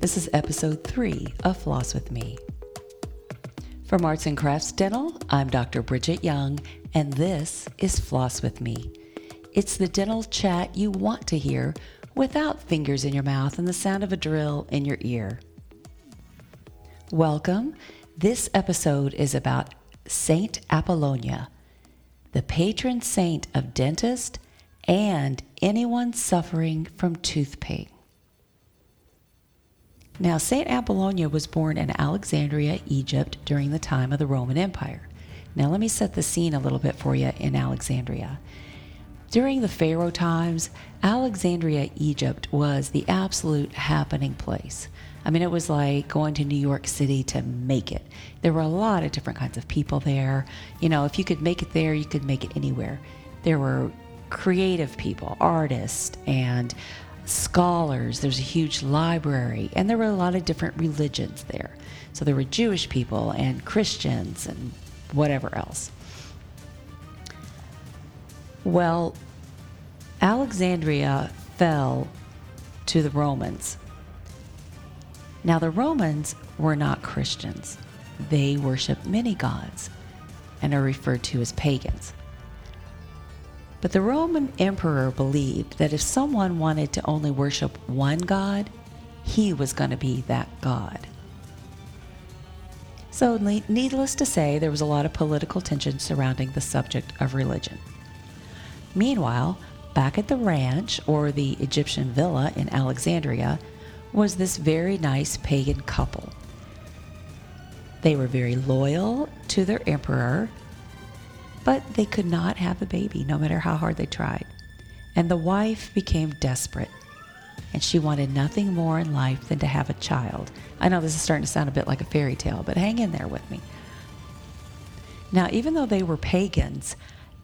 This is episode three of Floss with Me. From Arts and Crafts Dental, I'm Dr. Bridget Young, and this is Floss with Me. It's the dental chat you want to hear without fingers in your mouth and the sound of a drill in your ear. Welcome. This episode is about Saint Apollonia, the patron saint of dentists and anyone suffering from tooth pain. Now, St. Apollonia was born in Alexandria, Egypt during the time of the Roman Empire. Now, let me set the scene a little bit for you in Alexandria. During the Pharaoh times, Alexandria, Egypt was the absolute happening place. I mean, it was like going to New York City to make it. There were a lot of different kinds of people there. You know, if you could make it there, you could make it anywhere. There were creative people, artists, and scholars, there's a huge library, and there were a lot of different religions there. So there were Jewish people and Christians and whatever else. Well, Alexandria fell to the Romans. Now, the Romans were not Christians, they worshiped many gods and are referred to as pagans. But the Roman emperor believed that if someone wanted to only worship one god, he was going to be that god. So, needless to say, there was a lot of political tension surrounding the subject of religion. Meanwhile, back at the ranch, or the Egyptian villa in Alexandria, was this very nice pagan couple. They were very loyal to their emperor but they could not have a baby no matter how hard they tried. And the wife became desperate and she wanted nothing more in life than to have a child. I know this is starting to sound a bit like a fairy tale, but hang in there with me. Now, even though they were pagans,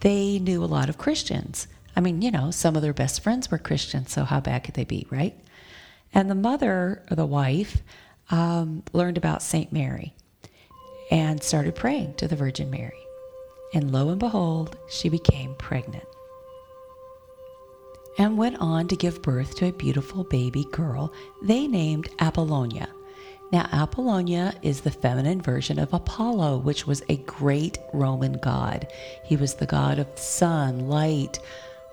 they knew a lot of Christians. I mean, you know, some of their best friends were Christians, so how bad could they be, right? And the mother, or the wife, um, learned about St. Mary and started praying to the Virgin Mary and lo and behold, she became pregnant and went on to give birth to a beautiful baby girl they named Apollonia. Now, Apollonia is the feminine version of Apollo, which was a great Roman god. He was the god of sun, light,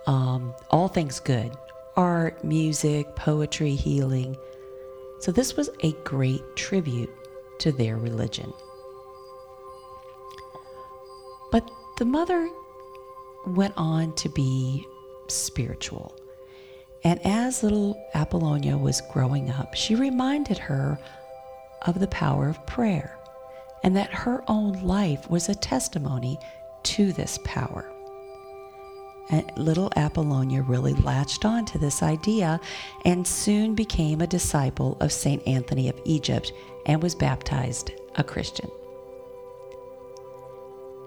um, all things good art, music, poetry, healing. So, this was a great tribute to their religion. The mother went on to be spiritual. And as little Apollonia was growing up, she reminded her of the power of prayer and that her own life was a testimony to this power. And little Apollonia really latched on to this idea and soon became a disciple of St. Anthony of Egypt and was baptized a Christian.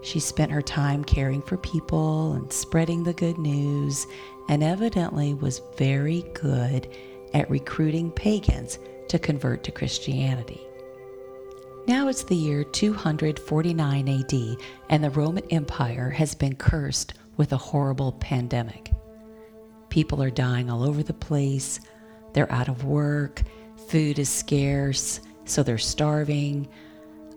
She spent her time caring for people and spreading the good news, and evidently was very good at recruiting pagans to convert to Christianity. Now it's the year 249 AD, and the Roman Empire has been cursed with a horrible pandemic. People are dying all over the place, they're out of work, food is scarce, so they're starving.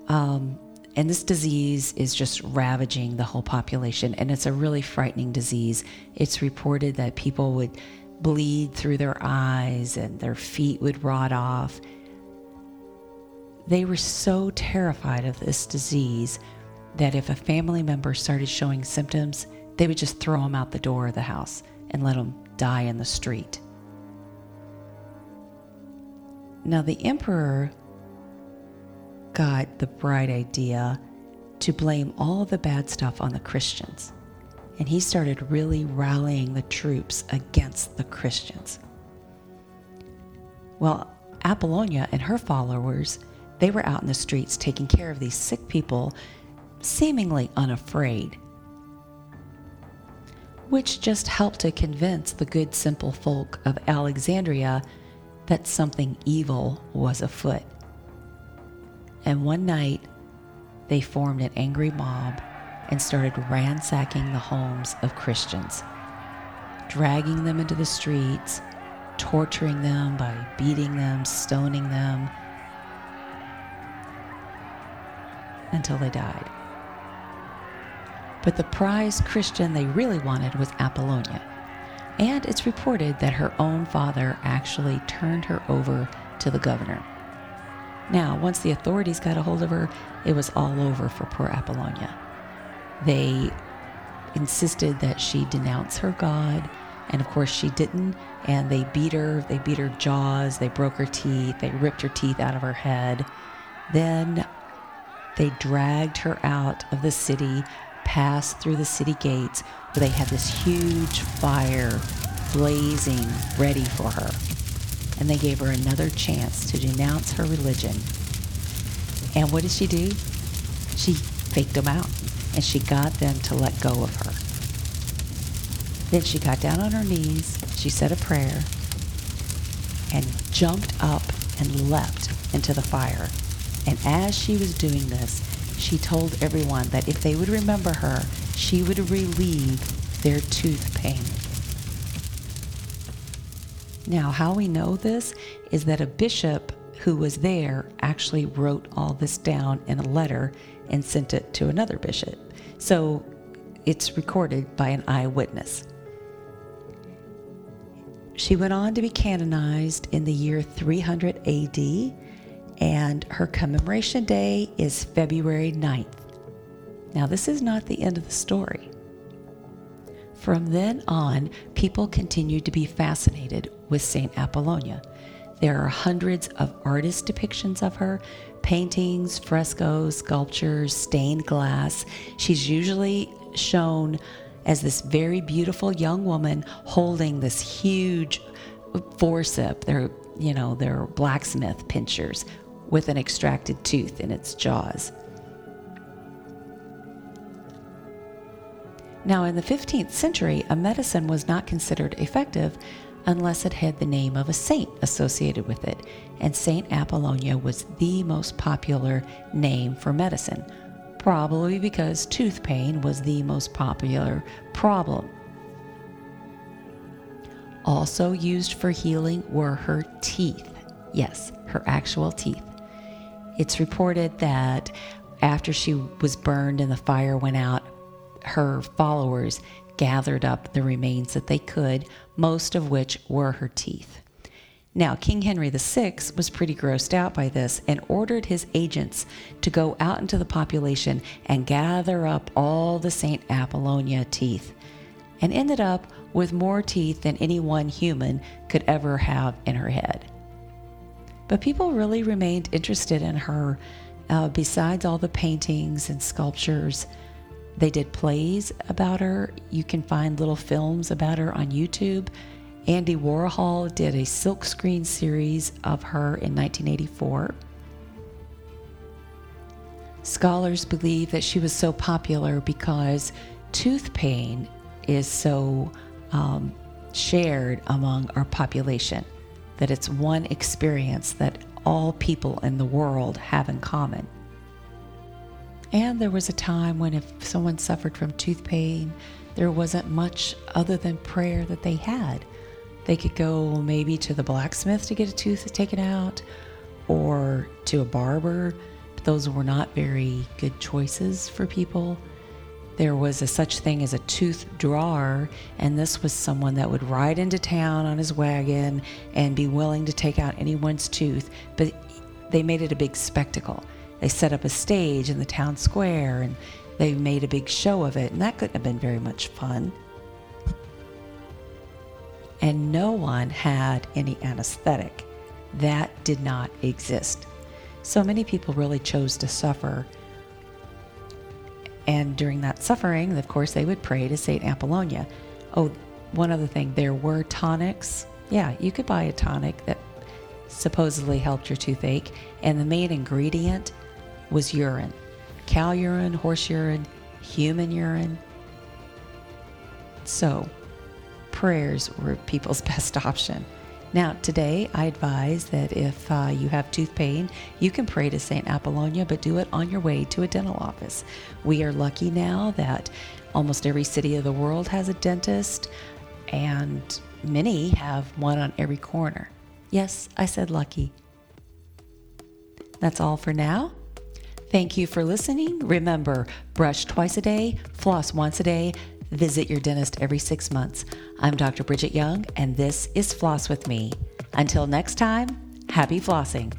Um, and this disease is just ravaging the whole population, and it's a really frightening disease. It's reported that people would bleed through their eyes and their feet would rot off. They were so terrified of this disease that if a family member started showing symptoms, they would just throw them out the door of the house and let them die in the street. Now, the emperor got the bright idea to blame all the bad stuff on the Christians. And he started really rallying the troops against the Christians. Well, Apollonia and her followers, they were out in the streets taking care of these sick people, seemingly unafraid, which just helped to convince the good, simple folk of Alexandria that something evil was afoot. And one night, they formed an angry mob and started ransacking the homes of Christians, dragging them into the streets, torturing them by beating them, stoning them, until they died. But the prize Christian they really wanted was Apollonia. And it's reported that her own father actually turned her over to the governor. Now, once the authorities got a hold of her, it was all over for poor Apollonia. They insisted that she denounce her God, and of course she didn't, and they beat her, they beat her jaws, they broke her teeth, they ripped her teeth out of her head. Then they dragged her out of the city, passed through the city gates, where they had this huge fire blazing ready for her. And they gave her another chance to denounce her religion. And what did she do? She faked them out, and she got them to let go of her. Then she got down on her knees, she said a prayer, and jumped up and leapt into the fire. And as she was doing this, she told everyone that if they would remember her, she would relieve their tooth pain. Now, how we know this is that a bishop who was there actually wrote all this down in a letter and sent it to another bishop. So it's recorded by an eyewitness. She went on to be canonized in the year 300 AD and her commemoration day is February 9th. Now, this is not the end of the story. From then on, people continued to be fascinated with St. Apollonia. There are hundreds of artist depictions of her paintings, frescoes, sculptures, stained glass. She's usually shown as this very beautiful young woman holding this huge forceps. They're, you know, they're blacksmith pincers with an extracted tooth in its jaws. Now, in the 15th century, a medicine was not considered effective unless it had the name of a saint associated with it, and Saint Apollonia was the most popular name for medicine, probably because tooth pain was the most popular problem. Also used for healing were her teeth. Yes, her actual teeth. It's reported that after she was burned and the fire went out, her followers gathered up the remains that they could, most of which were her teeth. Now, King Henry VI was pretty grossed out by this and ordered his agents to go out into the population and gather up all the St. Apollonia teeth, and ended up with more teeth than any one human could ever have in her head. But people really remained interested in her. Uh, besides all the paintings and sculptures, they did plays about her. You can find little films about her on YouTube. Andy Warhol did a silkscreen series of her in 1984. Scholars believe that she was so popular because tooth pain is so um, shared among our population that it's one experience that all people in the world have in common. And there was a time when if someone suffered from tooth pain, there wasn't much other than prayer that they had. They could go maybe to the blacksmith to get a tooth taken out or to a barber, but those were not very good choices for people there was a such thing as a tooth drawer, and this was someone that would ride into town on his wagon and be willing to take out anyone's tooth, but they made it a big spectacle. They set up a stage in the town square and they made a big show of it, and that couldn't have been very much fun. And no one had any anesthetic. That did not exist. So many people really chose to suffer and during that suffering, of course, they would pray to St. Apollonia. Oh, one other thing, there were tonics. Yeah, you could buy a tonic that supposedly helped your toothache, and the main ingredient was urine cow urine, horse urine, human urine. So, prayers were people's best option. Now, today I advise that if uh, you have tooth pain, you can pray to St. Apollonia, but do it on your way to a dental office. We are lucky now that almost every city of the world has a dentist, and many have one on every corner. Yes, I said lucky. That's all for now. Thank you for listening. Remember, brush twice a day, floss once a day, visit your dentist every six months. I'm Dr. Bridget Young, and this is Floss with Me. Until next time, happy flossing.